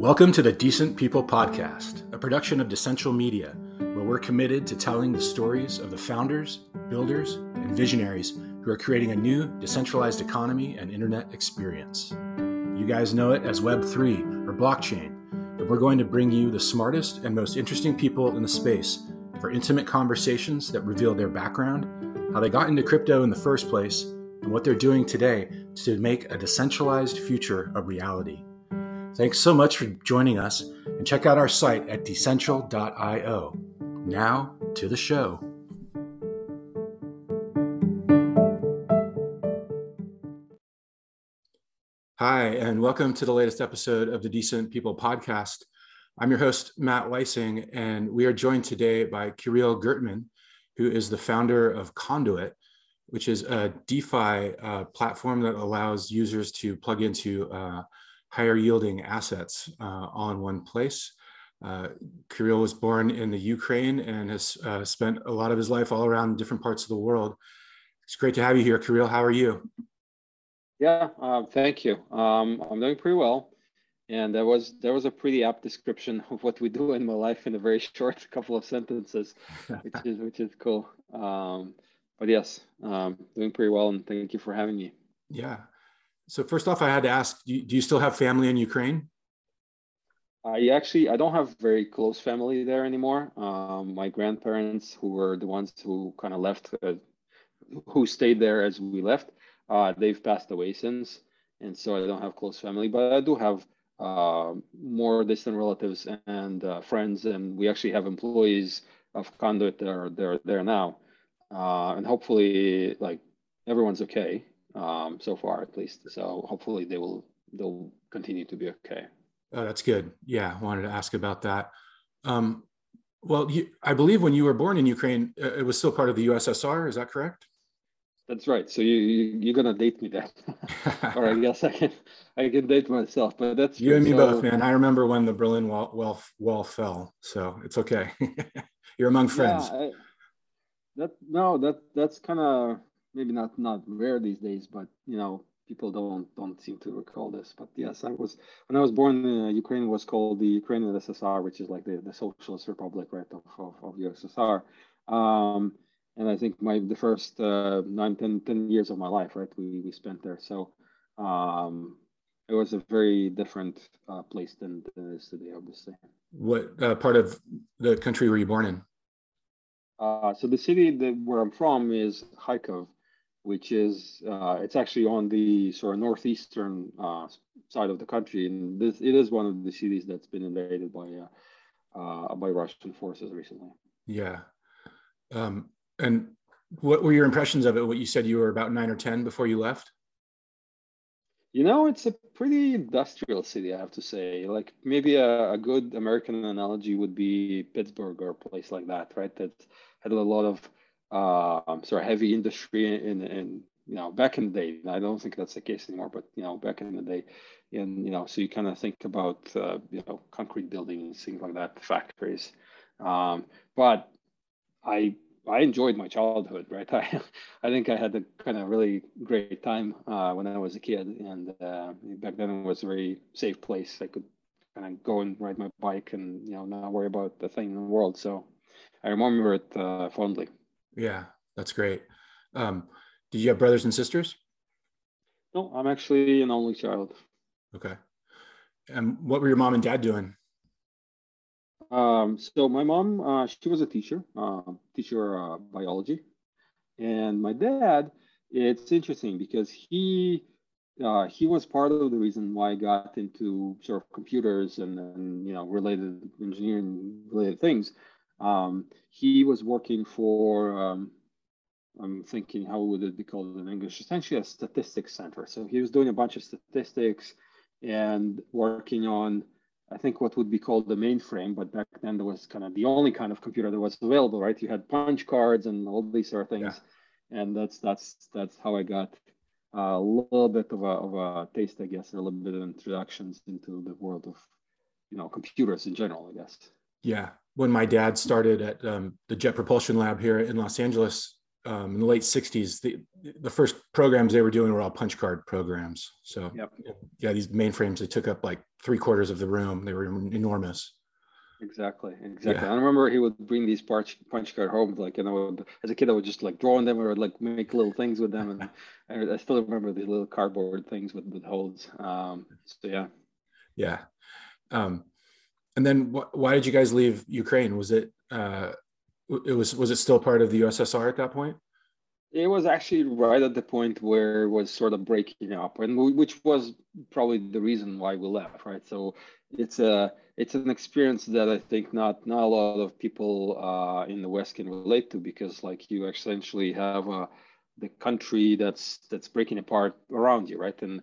Welcome to the Decent People Podcast, a production of Decentral Media, where we're committed to telling the stories of the founders, builders, and visionaries who are creating a new decentralized economy and internet experience. You guys know it as Web3 or blockchain, but we're going to bring you the smartest and most interesting people in the space for intimate conversations that reveal their background, how they got into crypto in the first place, and what they're doing today to make a decentralized future a reality. Thanks so much for joining us, and check out our site at decentral.io. Now to the show. Hi, and welcome to the latest episode of the Decent People podcast. I'm your host, Matt Weissing, and we are joined today by Kirill Gertman, who is the founder of Conduit, which is a DeFi uh, platform that allows users to plug into uh, higher yielding assets uh, on one place. Uh, Kirill was born in the Ukraine and has uh, spent a lot of his life all around different parts of the world. It's great to have you here, Kirill. How are you? Yeah, uh, thank you. Um, I'm doing pretty well, and that was that was a pretty apt description of what we do in my life in a very short couple of sentences, which is which is cool. Um, but yes, um, doing pretty well, and thank you for having me. Yeah. So first off, I had to ask: Do you, do you still have family in Ukraine? I actually I don't have very close family there anymore. Um, my grandparents, who were the ones who kind of left, uh, who stayed there as we left, uh, they've passed away since, and so I don't have close family. But I do have uh, more distant relatives and uh, friends, and we actually have employees of Conduit that are there there now uh, and hopefully like everyone's okay um, so far at least. So hopefully they will they'll continue to be okay. Oh, that's good. Yeah, I wanted to ask about that. Um, well, you, I believe when you were born in Ukraine, uh, it was still part of the USSR. Is that correct? That's right. So you, you are gonna date me then, or I guess I can I can date myself. But that's you and me so, both, man. I remember when the Berlin Wall wall, wall fell, so it's okay. You're among friends. Yeah, I, that no that that's kind of maybe not not rare these days but you know people don't don't seem to recall this. But yes i was when i was born in uh, ukraine was called the ukrainian ssr which is like the, the socialist republic right of, of, of ussr um, and i think my the first uh, nine ten, 10 years of my life right we, we spent there. So um, it was a very different uh, place than, than it is today obviously. What uh, part of the country were you born in? Uh, so the city that where I'm from is Kharkov, which is uh, it's actually on the sort of northeastern uh, side of the country, and this it is one of the cities that's been invaded by uh, uh, by Russian forces recently. Yeah, um, and what were your impressions of it? What you said you were about nine or ten before you left. You know, it's a pretty industrial city, I have to say. Like maybe a, a good American analogy would be Pittsburgh or a place like that, right? That had a lot of uh, sort of heavy industry in, in you know back in the day. I don't think that's the case anymore, but you know back in the day, and you know so you kind of think about uh, you know concrete buildings, things like that, factories. Um, but I I enjoyed my childhood, right? I I think I had a kind of really great time uh, when I was a kid, and uh, back then it was a very safe place. I could kind of go and ride my bike and you know not worry about the thing in the world. So I remember it uh, fondly. Yeah, that's great. Um, did you have brothers and sisters? No, I'm actually an only child. Okay. And what were your mom and dad doing? Um, so my mom, uh, she was a teacher, uh, teacher uh, biology, and my dad. It's interesting because he uh, he was part of the reason why I got into sort of computers and, and you know related engineering related things um, he was working for, um, I'm thinking, how would it be called in English? Essentially a statistics center. So he was doing a bunch of statistics and working on, I think, what would be called the mainframe. But back then, there was kind of the only kind of computer that was available, right? You had punch cards and all these sort of things. Yeah. And that's that's that's how I got a little bit of a, of a taste, I guess, a little bit of introductions into the world of, you know, computers in general, I guess. Yeah, when my dad started at um, the Jet Propulsion Lab here in Los Angeles um, in the late 60s, the, the first programs they were doing were all punch card programs. So, yep. yeah, these mainframes, they took up like three quarters of the room. They were enormous. Exactly, exactly. Yeah. I remember he would bring these punch punch card home, like you know, as a kid, I would just like draw on them or like make little things with them, and I, I still remember these little cardboard things with with holes. Um, so yeah, yeah. Um, and then wh- why did you guys leave Ukraine? Was it uh, it was was it still part of the USSR at that point? It was actually right at the point where it was sort of breaking up, and we, which was probably the reason why we left, right? So it's a it's an experience that I think not not a lot of people uh, in the West can relate to because like you essentially have a, uh, the country that's that's breaking apart around you, right? And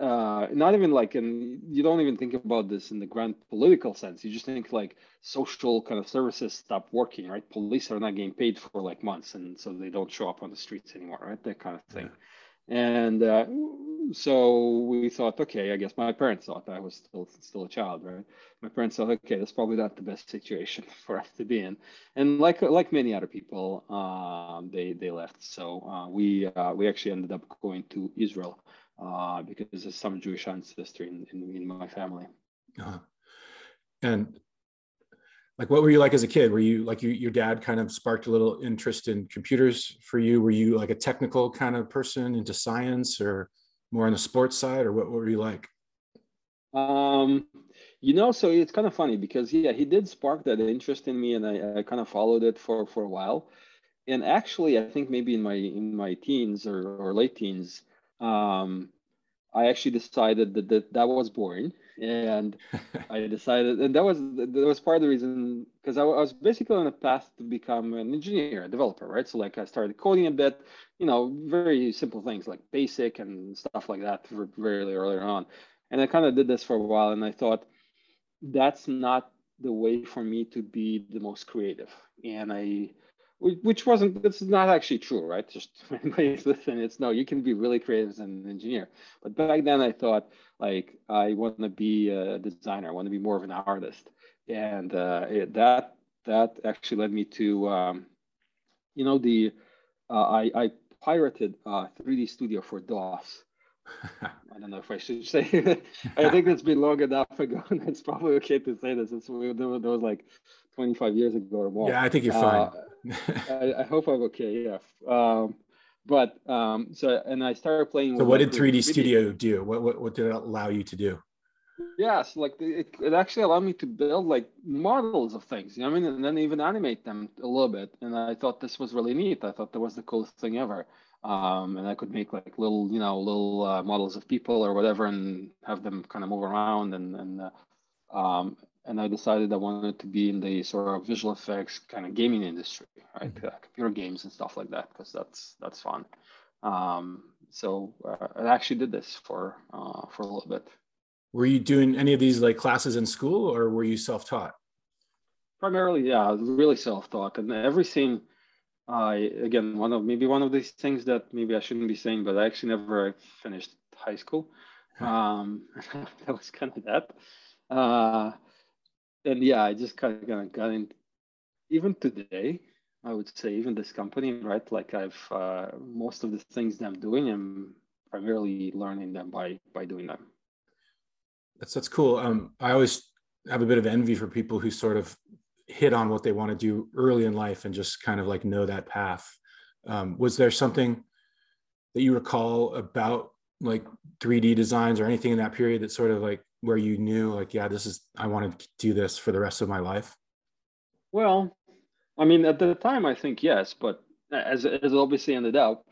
uh, not even like and you don't even think about this in the grand political sense. You just think like social kind of services stop working right? Police are not getting paid for like months and so they don't show up on the streets anymore right? That kind of thing. Yeah. and uh, so we thought okay i guess my parents thought i was still still a child right? My parents thought okay that's probably not the best situation for us to be in. And like like many other people um, they they left. So uh, we uh, we actually ended up going to israel uh, because there's some Jewish ancestry in, in, in my family. Uh-huh. And like, what were you like as a kid? Were you like you, your dad kind of sparked a little interest in computers for you? Were you like a technical kind of person into science or more on the sports side or what, what were you like? Um, you know, so it's kind of funny because yeah, he did spark that interest in me and I, I kind of followed it for, for a while. And actually, I think maybe in my in my teens or, or late teens, um, I actually decided that that, that was boring, and I decided, and that was that was part of the reason because I, was basically on a path to become an engineer, a developer, right? So like I started coding a bit, you know, very simple things like basic and stuff like that very early on, and I kind of did this for a while, and I thought that's not the way for me to be the most creative, and I which wasn't this is not actually true right just anybody's listening it's no you can be really creative as an engineer but back then i thought like i want to be a designer i want to be more of an artist and uh, it, that that actually led me to um, you know the uh, I, I pirated uh, 3d studio for dos I don't know if I should say. I think it's been long enough ago, and it's probably okay to say this. It's there was like 25 years ago or more. Yeah, I think you're fine. Uh, I, I, hope I'm okay. Yeah. Um, but um, so and I started playing. So what did 3D Studio do? What, what what did it allow you to do? Yes, like it, it actually allowed me to build like models of things. You know what I mean? And then even animate them a little bit. And I thought this was really neat. I thought that was the coolest thing ever. Um, and I could make like little, you know, little uh, models of people or whatever, and have them kind of move around and and uh, um, and I decided I wanted to be in the sort of visual effects kind of gaming industry, right? Mm-hmm. Uh, computer games and stuff like that, because that's that's fun. Um, so uh, I actually did this for uh, for a little bit. Were you doing any of these like classes in school, or were you self-taught? Primarily, yeah, really self-taught, and everything. I again one of maybe one of these things that maybe I shouldn't be saying, but I actually never finished high school. Um, that was kind of that. And yeah, I just kind of, kind of got in. Even today, I would say, even this company, right? Like I've uh, most of the things that I'm doing, I'm primarily learning them by by doing them. That's that's cool. Um, I always have a bit of envy for people who sort of hit on what they want to do early in life and just kind of like know that path. Um, was there something that you recall about like 3D designs or anything in that period that sort of like where you knew like yeah this is i want to do this for the rest of my life? Well i mean at the time i think yes but as as obviously ended up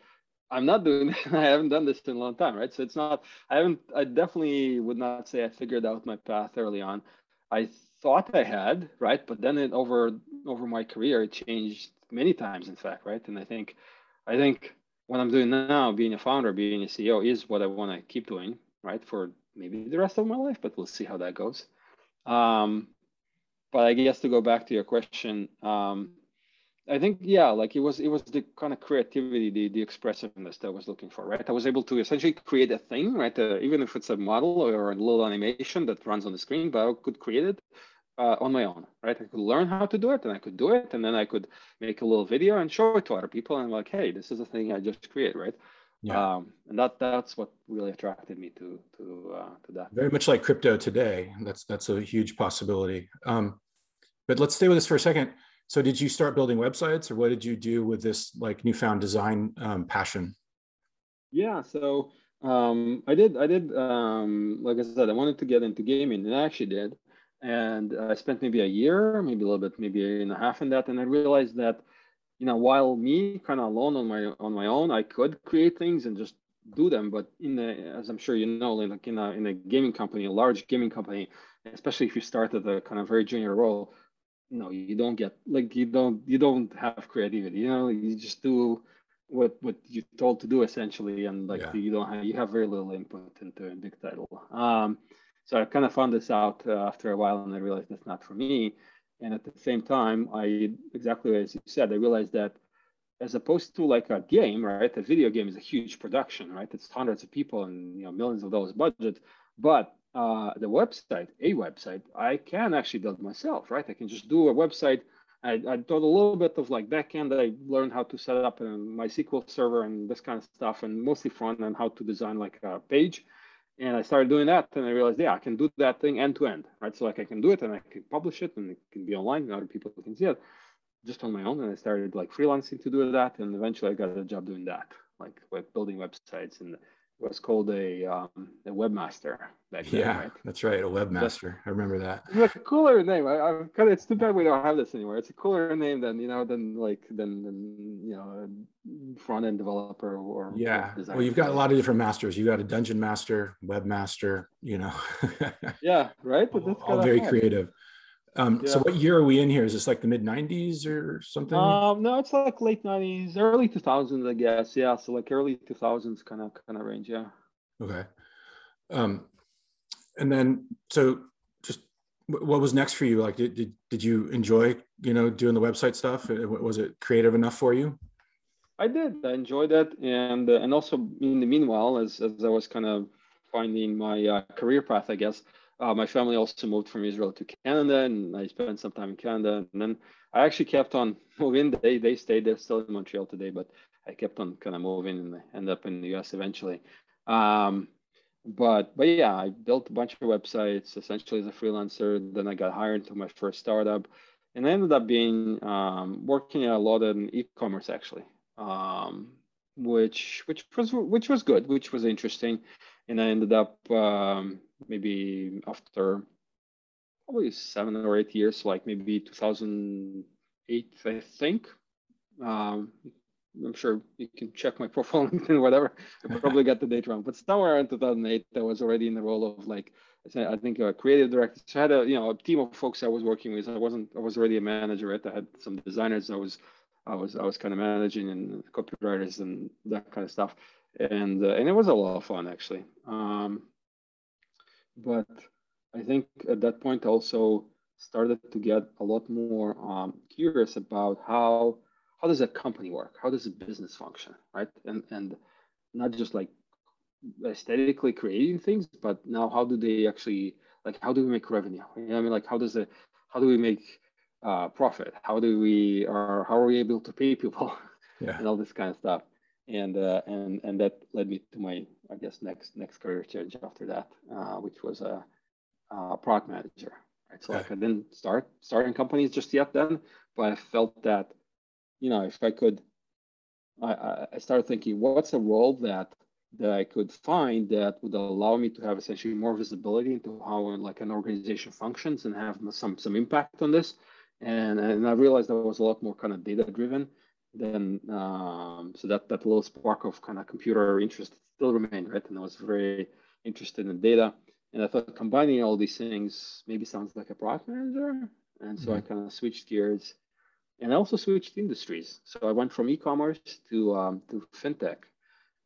i'm not doing i haven't done this in a long time right? So it's not i haven't i definitely would not say i figured out my path early on. I thought i had right? But then it over over my career it changed many times in fact right? And i think i think what i'm doing now being a founder being a ceo is what i want to keep doing right? For maybe the rest of my life, but we'll see how that goes. Um, but I guess to go back to your question, um, I think yeah, like it was it was the kind of creativity, the the expressiveness that I was looking for, right? I was able to essentially create a thing, right? Uh, even if it's a model or a little animation that runs on the screen, but I could create it uh, on my own, right? I could learn how to do it and I could do it. And then I could make a little video and show it to other people. And I'm like, hey, this is a thing I just created, right? Yeah. Um, and that that's what really attracted me to to uh, to that. Very much like crypto today. That's that's a huge possibility. Um, but let's stay with this for a second. So, did you start building websites, or what did you do with this like newfound design um, passion? Yeah, so um, I did. I did. Um, like I said, I wanted to get into gaming, and I actually did. And I spent maybe a year, maybe a little bit, maybe a year and a half in that, and I realized that, you know, while me kind of alone on my on my own, I could create things and just do them. But in the, as I'm sure you know, like in a in a gaming company, a large gaming company, especially if you start at a kind of very junior role, no, you don't get like you don't you don't have creativity. You know, you just do what what you're told to do essentially, and like yeah. you don't have you have very little input into a big title. Um, so I kind of found this out uh, after a while, and I realized that's not for me. And at the same time, I exactly as you said, I realized that as opposed to like a game, right? A video game is a huge production, right? It's hundreds of people and you know millions of dollars budget. But uh, the website, a website, I can actually build myself, right? I can just do a website. I, I taught a little bit of like backend. I learned how to set up a MySQL server and this kind of stuff, and mostly front and how to design like a page. And I started doing that, and I realized, yeah, I can do that thing end to end, right? So like I can do it, and I can publish it, and it can be online, and other people can see it, just on my own. And I started like freelancing to do that, and eventually I got a job doing that, like, like building websites and was called a um, a webmaster back then. Yeah, right? that's right, a webmaster. I remember that. It's a cooler name. I, am kind of. It's too bad we don't have this anymore. It's a cooler name than you know than like than, than you know front end developer or yeah. Well, you've got a lot of different masters. You got a dungeon master, webmaster. You know. yeah. Right. all, all very creative. Um, yeah. So what year are we in here? Is this like the mid 90s or something? Um, no, it's like late 90s, early 2000s, I guess. Yeah, so like early 2000s kind of kind of range. Yeah. Okay. Um, and then so just what was next for you? Like, did, did did you enjoy you know doing the website stuff? Was it creative enough for you? I did. I enjoyed it, and uh, and also in the meanwhile, as as I was kind of finding my uh, career path, I guess uh, my family also moved from Israel to Canada, and I spent some time in Canada. And then I actually kept on moving. They they stayed. They're still in Montreal today, but I kept on kind of moving and ended up in the U.S. eventually. Um, but but yeah, I built a bunch of websites essentially as a freelancer. Then I got hired to my first startup, and I ended up being um, working a lot in e-commerce actually, um, which which was which was good, which was interesting, and I ended up um, maybe after probably seven or eight years, like maybe 2008, I think. Um, I'm sure you can check my profile and whatever. I probably got the date wrong, but somewhere in 2008, I was already in the role of like I think a creative director. So I had a you know a team of folks I was working with. I wasn't I was already a manager. Right? I had some designers. I was I was I was kind of managing and copywriters and that kind of stuff. And uh, and it was a lot of fun actually. Um, but I think at that point I also started to get a lot more um, curious about how how does a company work? How does a business function, right? And and not just like aesthetically creating things, but now how do they actually like how do we make revenue? You know I mean, like how does it how do we make uh, profit? How do we or how are we able to pay people? Yeah. and all this kind of stuff and uh, and and that led me to my I guess next next career change after that, uh, which was a, a, product manager. Right, so okay. like I didn't start starting companies just yet then, but I felt that you know if I could, I, I started thinking what's a role that that I could find that would allow me to have essentially more visibility into how like an organization functions and have some some impact on this. And and I realized that was a lot more kind of data driven then um, so that that little spark of kind of computer interest still remained, right? And I was very interested in data. And I thought combining all these things maybe sounds like a product manager. And so mm-hmm. I kind of switched gears and I also switched industries. So I went from e-commerce to um, to fintech,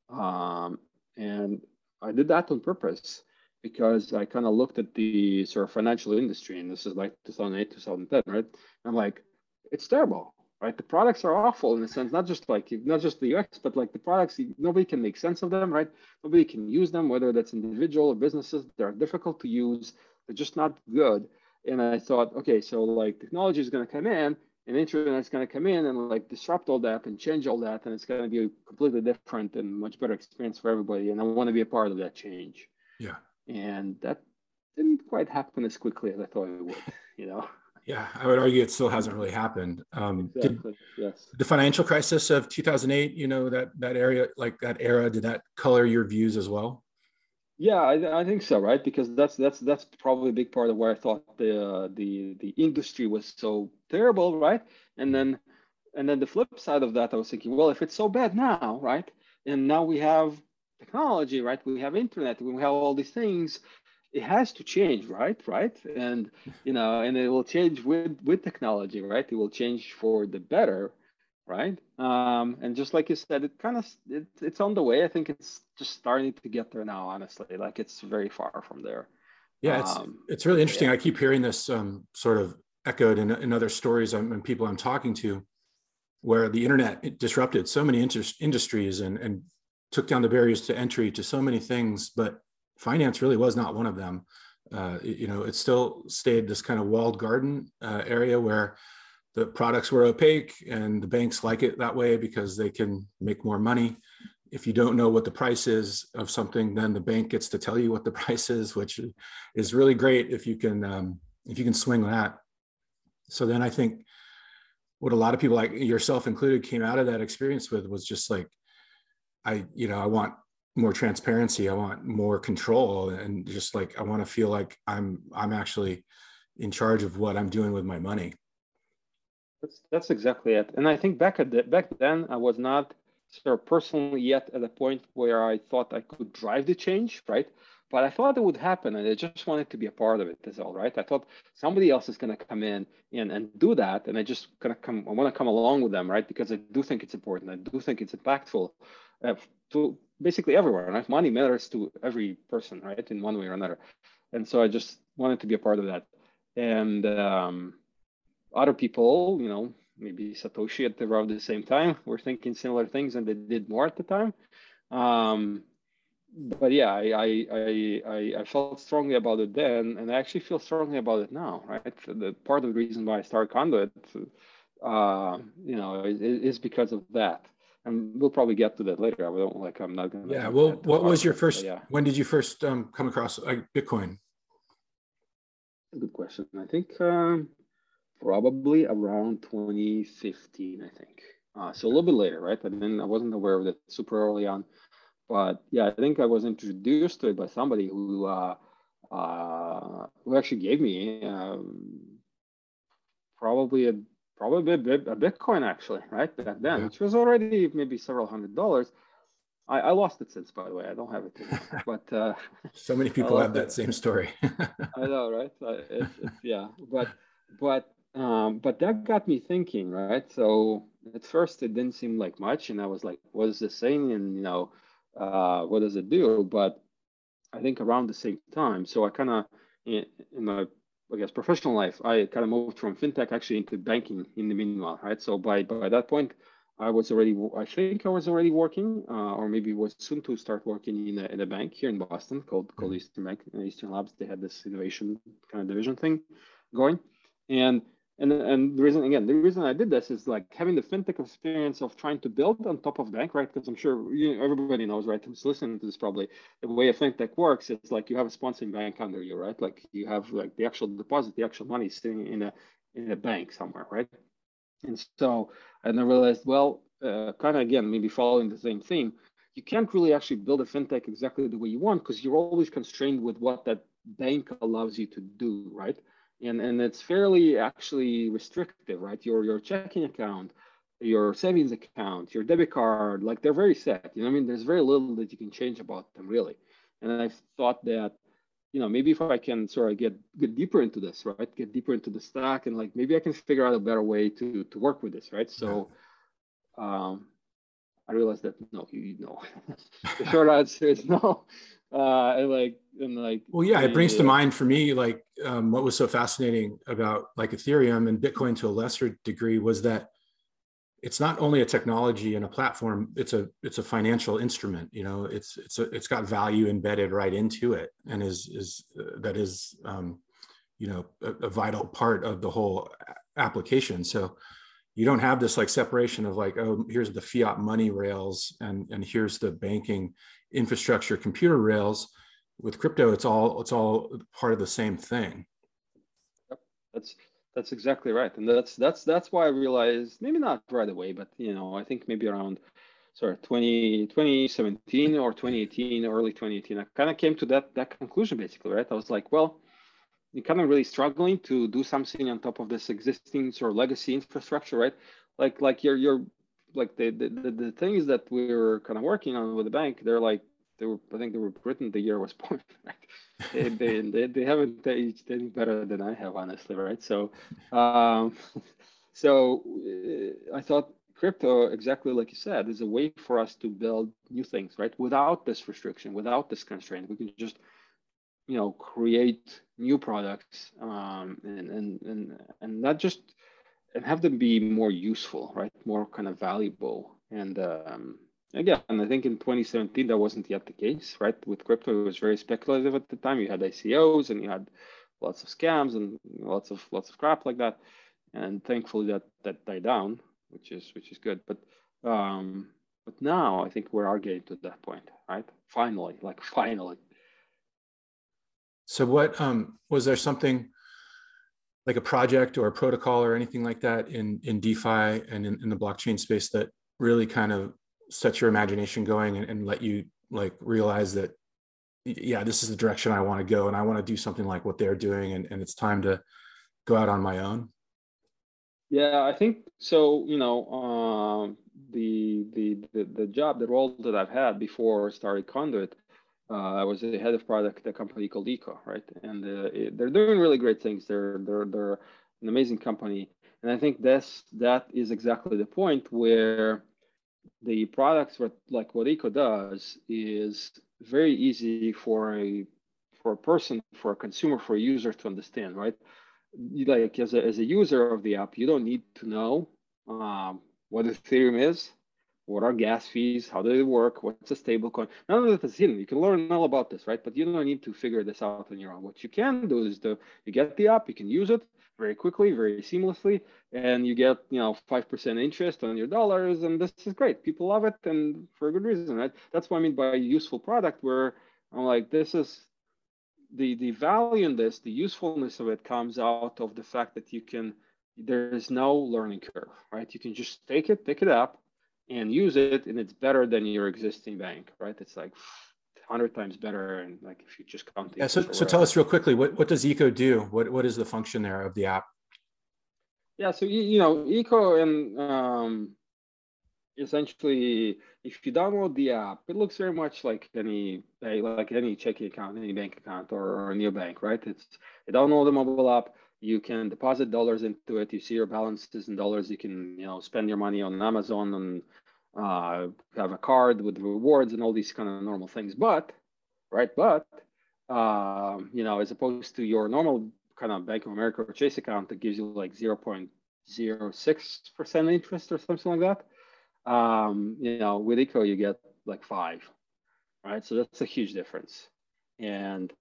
um, and I did that on purpose because I kind of looked at the sort of financial industry, and this is like 2008, 2010, right? I'm like, it's terrible right? The products are awful in a sense, not just like not just the UX, but like the products, nobody can make sense of them, right? Nobody can use them, whether that's individual or businesses. They're difficult to use. They're just not good. and I thought, okay, so like technology is going to come in, and internet is going to come in and like disrupt all that and change all that, and it's going to be a completely different and much better experience for everybody. And I want to be a part of that change. Yeah. And that didn't quite happen as quickly as I thought it would. You know. Yeah, I would argue it still hasn't really happened. Um, exactly. Did, yes. The financial crisis of 2008, you know that that area, like that era, did that color your views as well? Yeah, I, I, think so, right? Because that's that's that's probably a big part of where I thought the uh, the the industry was so terrible, right? And then and then the flip side of that, I was thinking, well, if it's so bad now, right? And now we have technology, right? We have internet, we have all these things. It has to change, right? Right? And you know, and it will change with with technology, right? It will change for the better right? Um, and just like you said, it kind of it, it's on the way. I think it's just starting to get there now. Honestly, like it's very far from there. Yeah, it's um, it's really interesting. Yeah. I keep hearing this um, sort of echoed in, in other stories and people I'm talking to, where the internet disrupted so many inter- industries and and took down the barriers to entry to so many things, but finance really was not one of them. Uh, you know, it still stayed this kind of walled garden uh, area where the products were opaque and the banks like it that way because they can make more money if you don't know what the price is of something then the bank gets to tell you what the price is which is really great if you can um, if you can swing that so then i think what a lot of people like yourself included came out of that experience with was just like i you know i want more transparency i want more control and just like i want to feel like i'm i'm actually in charge of what i'm doing with my money that's that's exactly it. And I think back at the, back then I was not sort of personally yet at a point where I thought I could drive the change, right? But I thought it would happen, and I just wanted to be a part of it as well, right? I thought somebody else is going to come in and, and do that, and I just going to come. I want to come along with them, right? Because I do think it's important. I do think it's impactful uh, to basically everyone. Right? Money matters to every person, right? In one way or another, and so I just wanted to be a part of that. And um, other people, you know, maybe Satoshi at around the same time were thinking similar things and they did more at the time. Um, but yeah, I, I, I, I, felt strongly about it then, and I actually feel strongly about it now, right? The part of the reason why I started Conduit, uh, you know, is, is because of that. And we'll probably get to that later. I don't like. I'm not gonna. Yeah. Well, what was your first? Yeah. When did you first um, come across uh, Bitcoin? Good question. I think um, probably around 2015, I think. Uh, so a little bit later, right? I didn't, I wasn't aware of it super early on, but yeah, I think I was introduced to it by somebody who uh, uh, who actually gave me um, probably a probably a, a, Bitcoin actually, right back then, yeah. which was already maybe several hundred dollars. I, I, lost it since, by the way. I don't have it anymore. But uh, so many people have that it. same story. I know, right? Uh, it's, it's, yeah, but but um, but that got me thinking, right? So at first it didn't seem like much, and I was like, "What is this thing?" And you know, uh, what does it do? But I think around the same time, so I kind of in, in, my I guess professional life, I kind of moved from fintech actually into banking in the meanwhile, right? So by by that point, I was already I think I was already working, uh, or maybe was soon to start working in a, in a bank here in Boston called called mm-hmm. Eastern Bank, Eastern Labs. They had this innovation kind of division thing going, and and and the reason again the reason i did this is like having the fintech experience of trying to build on top of bank right? Because i'm sure you everybody knows right who's listening to this probably the way a fintech works is like you have a sponsoring bank under you right? Like you have like the actual deposit the actual money sitting in a in a bank somewhere right? And so and i realized well uh, kind of again maybe following the same theme you can't really actually build a fintech exactly the way you want because you're always constrained with what that bank allows you to do right and and it's fairly actually restrictive, right? Your your checking account, your savings account, your debit card, like they're very set. You know, I mean, there's very little that you can change about them really. And I thought that, you know, maybe if I can sort of get get deeper into this, right? Get deeper into the stack, and like maybe I can figure out a better way to to work with this, right? So. Um, I realized that no, you know, the short answer is no uh and like and like well yeah it brings to mind for me like um, what was so fascinating about like ethereum and bitcoin to a lesser degree was that it's not only a technology and a platform it's a it's a financial instrument you know it's it's a, it's got value embedded right into it and is is uh, that is um, you know a, a vital part of the whole application. So you don't have this like separation of like oh here's the fiat money rails and and here's the banking infrastructure computer rails with crypto it's all it's all part of the same thing. Yep. that's that's exactly right. And that's that's that's why i realized maybe not right away but you know i think maybe around sorry 20 2017 or 2018 early 2018 i kind of came to that that conclusion basically right? I was like well you're kind of really struggling to do something on top of this existing sort of legacy infrastructure right? Like like you're you're like the the, the things that we were kind of working on with the bank they're like they were i think they were written the year was born right? They, they, they, they haven't aged any better than i have honestly right? So um so uh, i thought crypto exactly like you said is a way for us to build new things right? Without this restriction without this constraint we can just you know create new products um, and and and and not just and have them be more useful right more kind of valuable and um, again i think in 2017 that wasn't yet the case right with crypto it was very speculative at the time you had icos and you had lots of scams and lots of lots of crap like that and thankfully that that died down which is which is good. But um, but now I think we are getting to that point, right? Finally, like finally. So what um, was there something like a project or a protocol or anything like that in in DeFi and in, in the blockchain space that really kind of sets your imagination going and, and let you like realize that yeah this is the direction i want to go and i want to do something like what they're doing and, and it's time to go out on my own yeah, I think so. You know, um, the, the the the job, the role that I've had before started Conduit, I was the head of product at a company called Eco, right? And uh, it, they're doing really great things. They're they're they're an amazing company, and I think that's that is exactly the point where the products, what like what Eco does, is very easy for a for a person, for a consumer, for a user to understand, right? like as a, as a user of the app, you don't need to know um, what Ethereum is, what are gas fees, how do they work, what's a stable coin. None of that is hidden. You can learn all about this, right? But you don't need to figure this out on your own. What you can do is the you get the app, you can use it very quickly, very seamlessly, and you get you know five percent interest on your dollars, and this is great. People love it, and for a good reason, right? That's what I mean by useful product. Where I'm like, this is the the value in this, the usefulness of it comes out of the fact that you can there is no learning curve, right? You can just take it, pick it up, and use it, and it's better than your existing bank, right? It's like hundred times better, and like if you just count. Yeah. So, so tell us real quickly, what what does Eco do? What what is the function there of the app? Yeah. So you know, Eco and um, essentially if you download the app it looks very much like any like any checking account any bank account or, or a new bank right it's you download the mobile app you can deposit dollars into it you see your balances in dollars you can you know spend your money on amazon and uh, have a card with rewards and all these kind of normal things but right but uh, you know as opposed to your normal kind of bank of america or chase account that gives you like 0.06% interest or something like that um, you know, with Eco you get like five, right? So that's a huge difference. And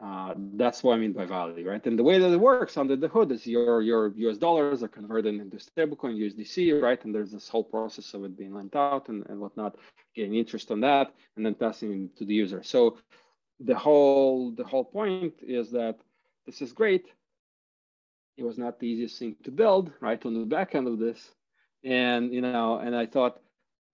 uh, that's what I mean by value, right? And the way that it works under the hood is your your US dollars are converted into stablecoin USDC, right? And there's this whole process of it being lent out and, and whatnot, getting interest on that, and then passing it to the user. So the whole the whole point is that this is great. It was not the easiest thing to build, right? On the back end of this, and you know and i thought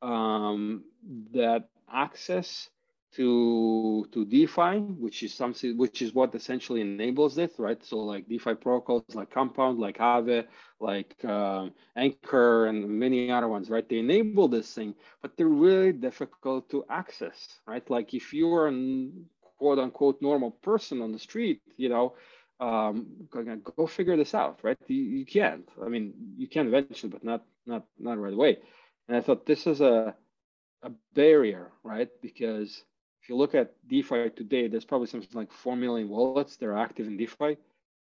um, that access to to defi which is something which is what essentially enables it right so like defi protocols like compound like aave like um, anchor and many other ones right they enable this thing but they're really difficult to access right like if you're a quote unquote normal person on the street you know um, go figure this out, right? You, you can't. I mean, you can eventually, but not not not right away. And I thought this is a a barrier, right? Because if you look at DeFi today, there's probably something like four million wallets that are active in DeFi,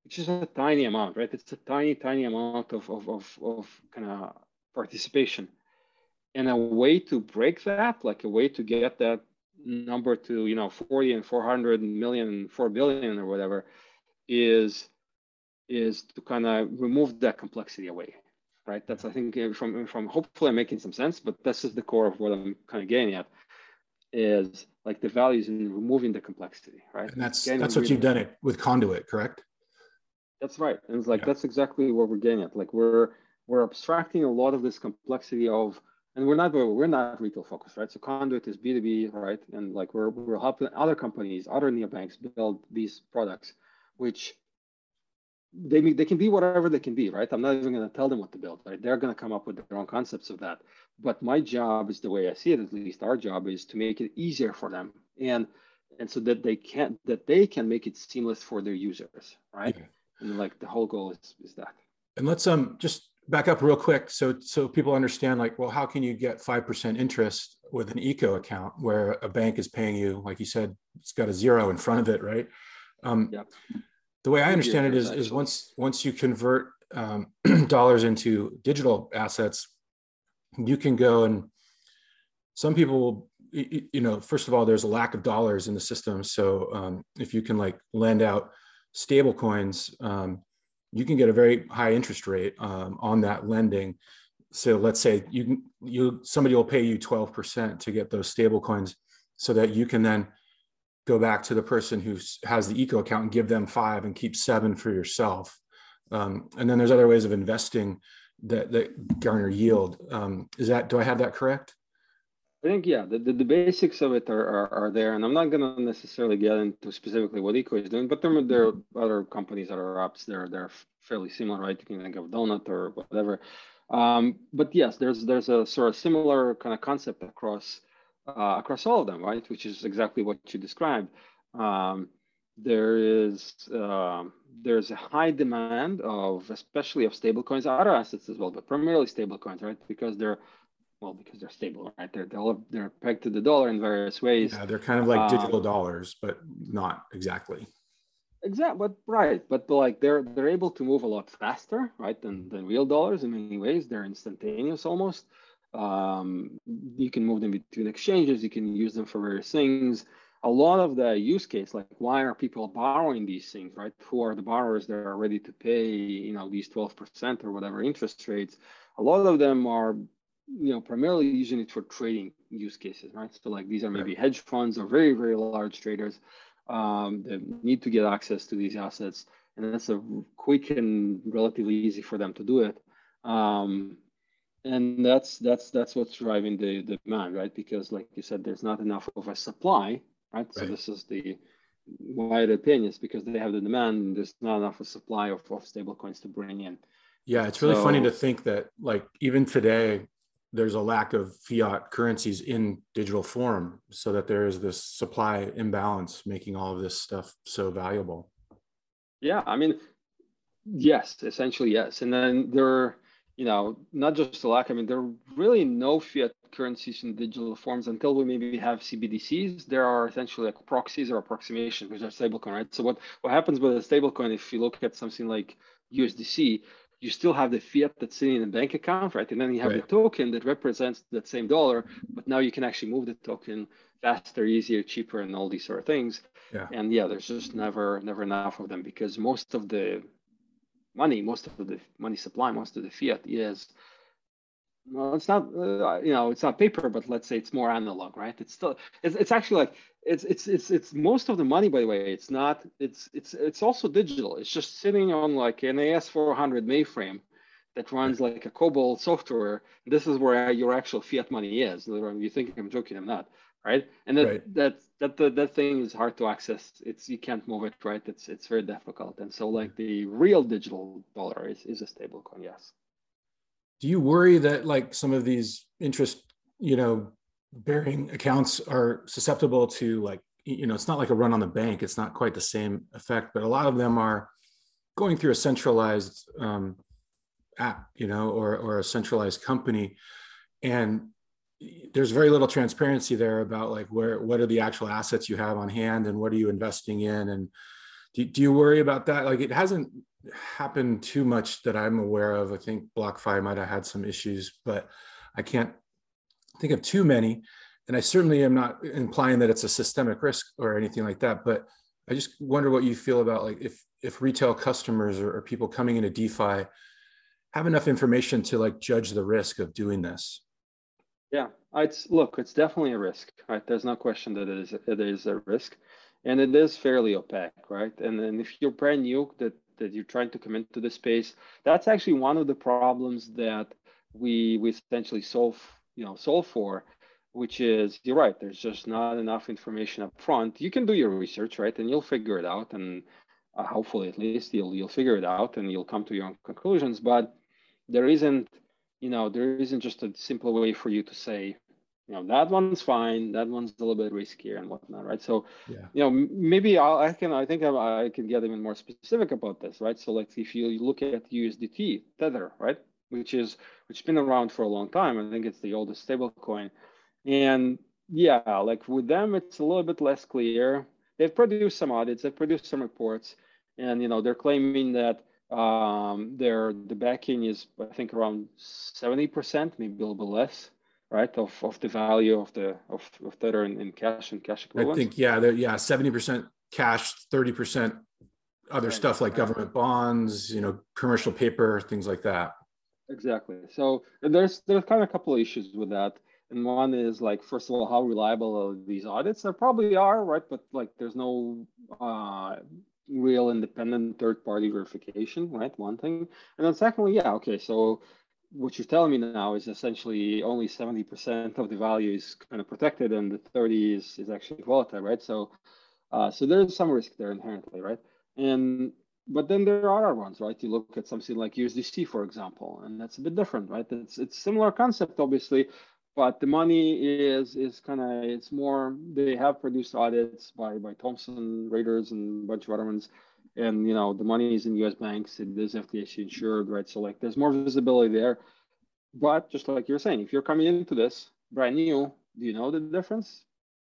which is a tiny amount, right? It's a tiny, tiny amount of of of, of kind of participation. And a way to break that, like a way to get that number to you know 40 and 400 million 4 billion or whatever is is to kind of remove that complexity away, right? That's I think from from hopefully I'm making some sense, but this is the core of what I'm kind of getting at is like the values in removing the complexity, right? And that's getting that's what you've done it with conduit, correct? That's right. And it's like yeah. that's exactly what we're getting at. Like we're we're abstracting a lot of this complexity of and we're not we're not retail focused, right? So conduit is B2B, right? And like we're we're helping other companies, other neobanks build these products, which they they can be whatever they can be, right? I'm not even going to tell them what to build, right? They're going to come up with their own concepts of that. But my job is the way I see it, at least our job is to make it easier for them, and and so that they can that they can make it seamless for their users, right? Yeah. And like the whole goal is is that. And let's um just back up real quick, so so people understand, like, well, how can you get five percent interest with an eco account where a bank is paying you, like you said, it's got a zero in front of it, right? Um, yep the way I understand it is, is once once you convert um, dollars into digital assets, you can go and some people will, you know, first of all, there's a lack of dollars in the system. So um, if you can like lend out stable coins, um, you can get a very high interest rate um, on that lending. So let's say you you somebody will pay you 12% to get those stable coins so that you can then go back to the person who has the eco account and give them five and keep seven for yourself. Um, and then there's other ways of investing that, that garner yield. Um, is that, do I have that correct? I think, yeah, the, the, the basics of it are, are, are, there. And I'm not going to necessarily get into specifically what Eco is doing, but there, there are other companies that are apps there. They're fairly similar, right? You can think of Donut or whatever. Um, but yes, there's there's a sort of similar kind of concept across uh, across all of them, right? Which is exactly what you described. Um, there is uh, there's a high demand of especially of stablecoins, other assets as well, but primarily stablecoins, right? Because they're well, because they're stable, right? They're they're, they're pegged to the dollar in various ways. Yeah, they're kind of like digital um, dollars, but not exactly. Exactly, but right, but like they're they're able to move a lot faster, right, than than real dollars in many ways. They're instantaneous almost. Um, you can move them between exchanges. You can use them for various things. A lot of the use case, like why are people borrowing these things, right? Who are the borrowers that are ready to pay, you know, these 12% or whatever interest rates? A lot of them are, you know, primarily using it for trading use cases, right? So like these are maybe hedge funds or very, very large traders um, that need to get access to these assets. And that's a quick and relatively easy for them to do it. Um, and that's that's that's what's driving the, the demand right? Because like you said there's not enough of a supply right, right. so this is the wide opinions because they have the demand and there's not enough of a supply of, of stable coins to bring in. Yeah it's really so, funny to think that like even today there's a lack of fiat currencies in digital form so that there is this supply imbalance making all of this stuff so valuable. Yeah i mean yes essentially yes. And then there you know, not just the lack. I mean, there are really no fiat currencies in digital forms until we maybe have CBDCs. There are essentially like proxies or approximations, which are stablecoin, right? So what what happens with a stablecoin? If you look at something like USDC, you still have the fiat that's sitting in a bank account, right? And then you have right. the token that represents that same dollar, but now you can actually move the token faster, easier, cheaper, and all these sort of things. Yeah. And yeah, there's just never never enough of them because most of the money, most of the money supply, most of the fiat is well, it's not uh, you know it's not paper, but let's say it's more analog, right? It's still it's, it's actually like it's it's it's it's most of the money by the way. It's not it's it's it's also digital. It's just sitting on like an AS400 mainframe that runs like a COBOL software. This is where your actual fiat money is. You think I'm joking? I'm not right? And that right. that that the, that thing is hard to access. It's you can't move it, right? It's it's very difficult. And so like the real digital dollar is is a stable coin, yes. Do you worry that like some of these interest, you know, bearing accounts are susceptible to like you know, it's not like a run on the bank. It's not quite the same effect, but a lot of them are going through a centralized um, app, you know, or or a centralized company, and there's very little transparency there about like where what are the actual assets you have on hand and what are you investing in? And do, do you worry about that? Like it hasn't happened too much that i'm aware of. I think blockfi might have had some issues but i can't think of too many. And i certainly am not implying that it's a systemic risk or anything like that but I just wonder what you feel about like if if retail customers or, or people coming into DeFi have enough information to like judge the risk of doing this. Yeah, it's look, it's definitely a risk, right? There's no question that it is it is a risk, and it is fairly opaque, right? And then if you're brand new that that you're trying to come into the space, that's actually one of the problems that we we essentially solve you know solve for which is you're right there's just not enough information up front you can do your research right and you'll figure it out and uh, hopefully at least you'll you'll figure it out and you'll come to your own conclusions but there isn't you know there isn't just a simple way for you to say you know that one's fine that one's a little bit riskier and whatnot right? So yeah. you know maybe I'll, i can i think I, I can get even more specific about this right? So like if you look at usdt tether right? Which is which has been around for a long time i think it's the oldest stable coin and yeah like with them it's a little bit less clear. They've produced some audits they've produced some reports and you know they're claiming that um, their the backing is I think around seventy percent, maybe a little bit less, right, of, of the value of the of, of Tether in, in cash and cash equivalents. I think yeah, yeah, seventy percent cash, thirty percent other right. stuff like government bonds, you know, commercial paper, things like that. Exactly. So there's there's kind of a couple of issues with that. And one is like, first of all, how reliable are these audits? There probably are, right? But like, there's no uh, real independent third party verification, right? One thing. And then secondly, yeah, okay, so what you're telling me now is essentially only 70% of the value is kind of protected and the 30 is, is actually volatile, right? So uh, so there's some risk there inherently, right? And but then there are other ones, right? You look at something like USDC, for example, and that's a bit different, right? It's it's similar concept, obviously, but the money is is kind of it's more they have produced audits by by Thomson Reuters and a bunch of other ones, and you know the money is in U.S. banks. It is FDIC insured, right? So like there's more visibility there. But just like you're saying, if you're coming into this brand new, do you know the difference?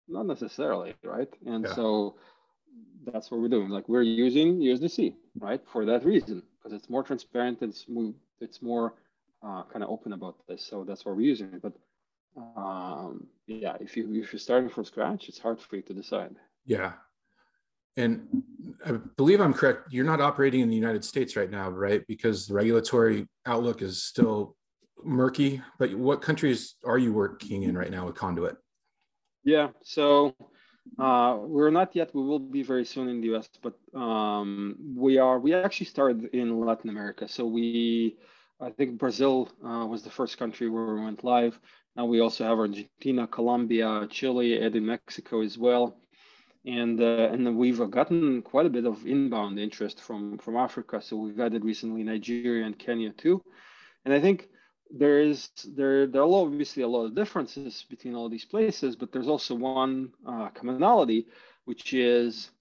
Not necessarily, right? And yeah. so that's what we're doing. Like we're using USDC, right, for that reason because it's more transparent. It's more, it's more uh, kind of open about this. So that's what we're using it. But um, yeah, if you if you're starting from scratch, it's hard for you to decide. Yeah, and I believe I'm correct. You're not operating in the United States right now, right? Because the regulatory outlook is still murky. But what countries are you working in right now with Conduit? Yeah, so uh, we're not yet. We will be very soon in the US, but um, we are. We actually started in Latin America. So we, I think Brazil uh, was the first country where we went live. Now we also have Argentina, Colombia, Chile, and in Mexico as well. And uh, and we've gotten quite a bit of inbound interest from from Africa. So we've added recently Nigeria and Kenya too. And I think there is there there are obviously a lot of differences between all these places, but there's also one uh, commonality, which is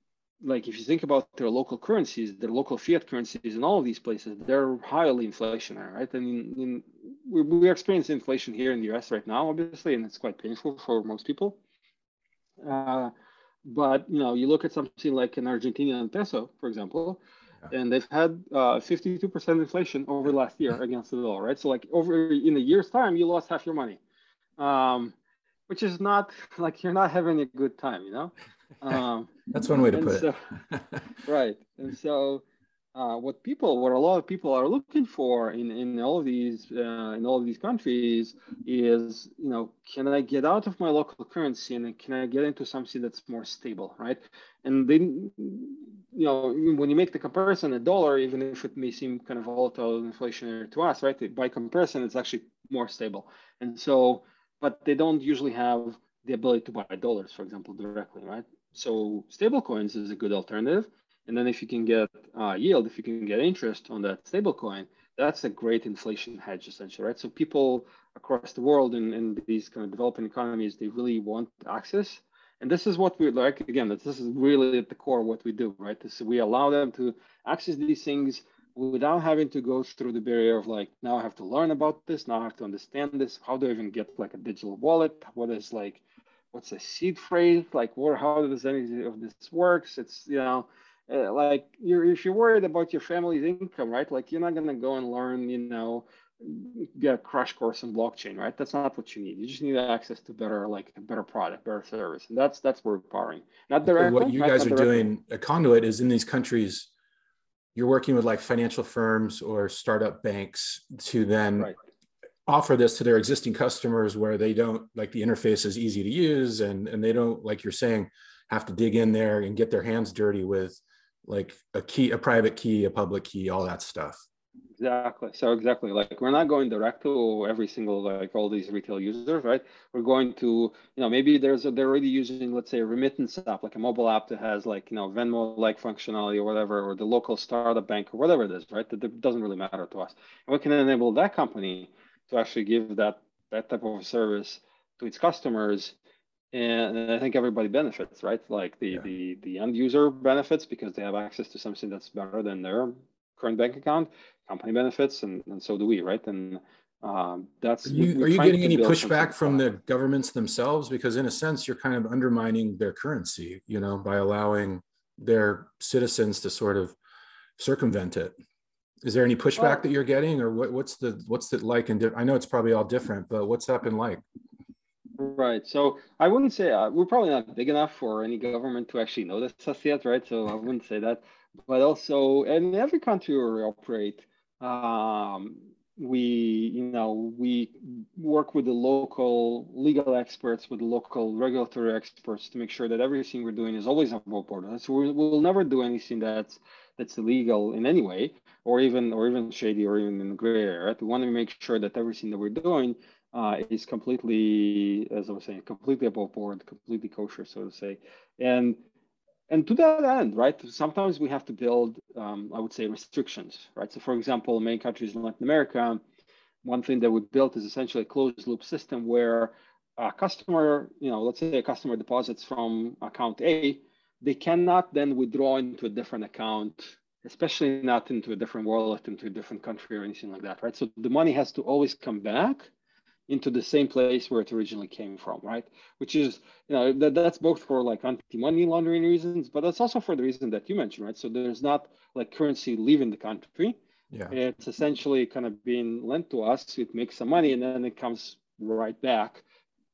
like if you think about their local currencies, their local fiat currencies in all of these places, they're highly inflationary, right? And in, in, we, we experience inflation here in the US right now, obviously, and it's quite painful for most people. Uh, but you know, you look at something like an Argentinian peso, for example, yeah. and they've had uh, 52% inflation over last year against the dollar, right? So like over in a year's time, you lost half your money, um, which is not like you're not having a good time, you know. Um, That's one way to put so, it. right. And so, uh, what people, what a lot of people are looking for in, in all of these uh, in all of these countries is, you know, can I get out of my local currency and can I get into something that's more stable, right? And then, you know, when you make the comparison, a dollar, even if it may seem kind of volatile and inflationary to us, right? By comparison, it's actually more stable. And so, but they don't usually have the ability to buy dollars, for example, directly, right? So stablecoins is a good alternative. And then if you can get uh, yield, if you can get interest on that stablecoin, that's a great inflation hedge essentially, right? So people across the world in, in these kind of developing economies, they really want access. And this is what we like, again, this is really at the core of what we do, right? This, we allow them to access these things without having to go through the barrier of like, now I have to learn about this, now I have to understand this. How do I even get like a digital wallet? What is like what's a seed phrase like what how does any of this works it's you know uh, like you're if you're worried about your family's income right like you're not going to go and learn you know get a crash course in blockchain, right? That's not what you need. You just need access to better, like a better product, better service, and that's that's what we're powering. Not directly. what you guys are doing, a conduit is in these countries. You're working with like financial firms or startup banks to then right. Offer this to their existing customers, where they don't like the interface is easy to use, and and they don't like you're saying have to dig in there and get their hands dirty with like a key, a private key, a public key, all that stuff. Exactly. So exactly, like we're not going direct to every single like all these retail users, right? We're going to, you know, maybe there's a, they're already using, let's say, a remittance app, like a mobile app that has like you know Venmo-like functionality or whatever, or the local startup bank or whatever it is, right? That doesn't really matter to us. And we can enable that company to actually give that that type of service to its customers and I think everybody benefits, right? Like the yeah. the the end user benefits because they have access to something that's better than their current bank account. Company benefits, and, and so do we, right? And um, that's are you, are you getting any pushback from the governments themselves? Because in a sense, you're kind of undermining their currency, you know, by allowing their citizens to sort of circumvent it. Is there any pushback well, that you're getting, or what, what's the what's it like? And I know it's probably all different, but what's that been like? Right. So I wouldn't say uh, we're probably not big enough for any government to actually notice us yet, right? So I wouldn't say that. But also, in every country where we operate, um, we, you know, we work with the local legal experts, with the local regulatory experts to make sure that everything we're doing is always above board. So we, will never do anything that's that's illegal in any way, or even or even shady, or even in gray area. We want to make sure that everything that we're doing uh, is completely, as I was saying, completely above board, completely kosher, so to say. And and to that end, right, sometimes we have to build, um, I would say, restrictions, right? So, for example, many countries in Latin America, one thing that we built is essentially a closed loop system where a customer, you know, let's say a customer deposits from account A, they cannot then withdraw into a different account, especially not into a different wallet, into a different country or anything like that, right? So the money has to always come back into the same place where it originally came from, right? Which is, you know, that, that's both for like anti-money laundering reasons, but that's also for the reason that you mentioned, right? So there's not like currency leaving the country. Yeah. It's essentially kind of being lent to us. It makes some money and then it comes right back,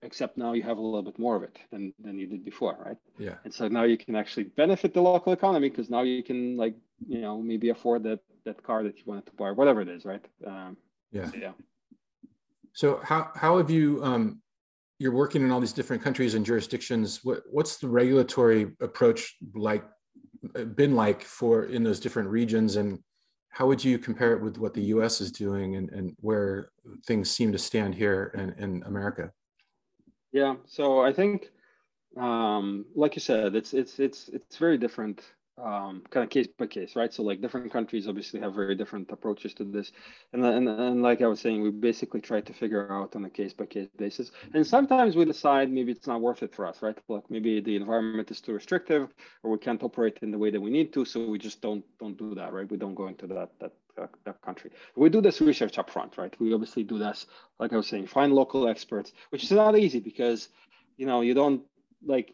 except now you have a little bit more of it than, than you did before, right? Yeah. And so now you can actually benefit the local economy because now you can like, you know, maybe afford that that car that you wanted to buy, whatever it is, right? Um, yeah. Yeah. So how how have you um, you're working in all these different countries and jurisdictions. What what's the regulatory approach like been like for in those different regions and how would you compare it with what the US is doing and, and where things seem to stand here in, in America? Yeah, so I think um, like you said, it's it's it's it's very different um, kind of case by case, right? So like different countries obviously have very different approaches to this, and and and like I was saying, we basically try to figure out on a case by case basis. And sometimes we decide maybe it's not worth it for us, right? Like maybe the environment is too restrictive, or we can't operate in the way that we need to, so we just don't don't do that, right? We don't go into that that that country. We do this research up front, right? We obviously do this, like I was saying, find local experts, which is not easy because you know you don't like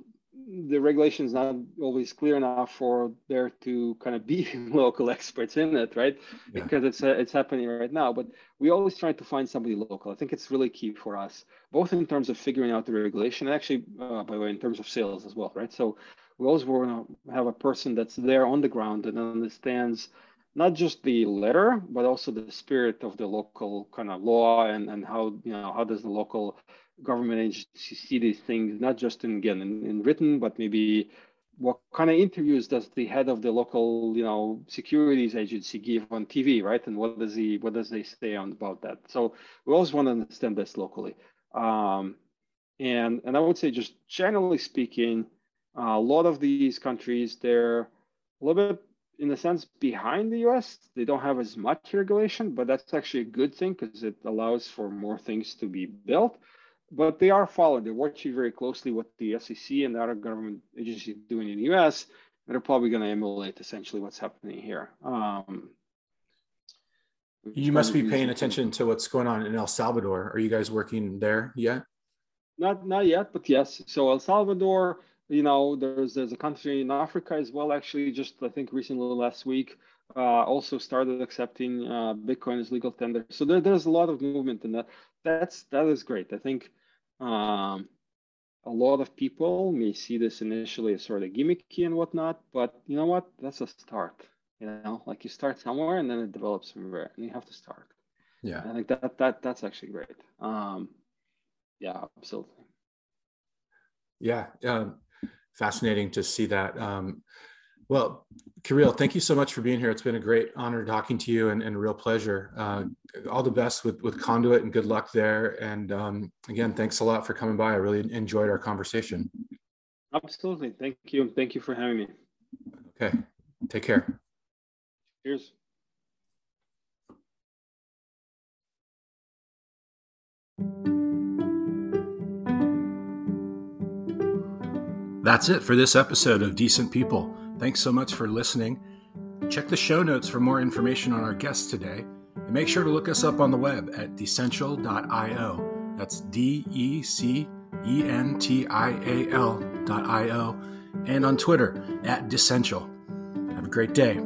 the regulation is not always clear enough for there to kind of be local experts in it, right? Yeah. Because it's uh, it's happening right now. But we always try to find somebody local. I think it's really key for us, both in terms of figuring out the regulation and actually, uh, by the way, in terms of sales as well, right? So we always want to have a person that's there on the ground and understands not just the letter, but also the spirit of the local kind of law and, and how you know how does the local government agency see these things, not just in, again in, in written, but maybe what kind of interviews does the head of the local, you know, securities agency give on TV, right? And what does he, what does they say on about that? So we always want to understand this locally. Um, and and I would say just generally speaking, uh, a lot of these countries they're a little bit in a sense behind the US. They don't have as much regulation, but that's actually a good thing because it allows for more things to be built but they are following. They're watching very closely what the SEC and the other government agencies doing in the US. They're probably going to emulate essentially what's happening here. Um, you must be paying attention to what's going on in El Salvador. Are you guys working there yet? Not not yet, but yes. So El Salvador, you know, there's there's a country in Africa as well. Actually, just I think recently last week, uh, also started accepting uh, Bitcoin as legal tender. So there, there's a lot of movement in that. That's that is great. I think um, a lot of people may see this initially as sort of gimmicky and whatnot, but you know what? That's a start. You know, like you start somewhere and then it develops from there, and you have to start. Yeah, I think that that that's actually great. Um, yeah, absolutely. Yeah, um, fascinating to see that. Um, well, Kirill, thank you so much for being here. It's been a great honor talking to you and, and a real pleasure. Uh, all the best with, with Conduit and good luck there. And um, again, thanks a lot for coming by. I really enjoyed our conversation. Absolutely. Thank you. Thank you for having me. Okay. Take care. Cheers. That's it for this episode of Decent People. Thanks so much for listening. Check the show notes for more information on our guests today. And make sure to look us up on the web at decential.io. That's D E C E N T I A L.io. And on Twitter at Decential. Have a great day.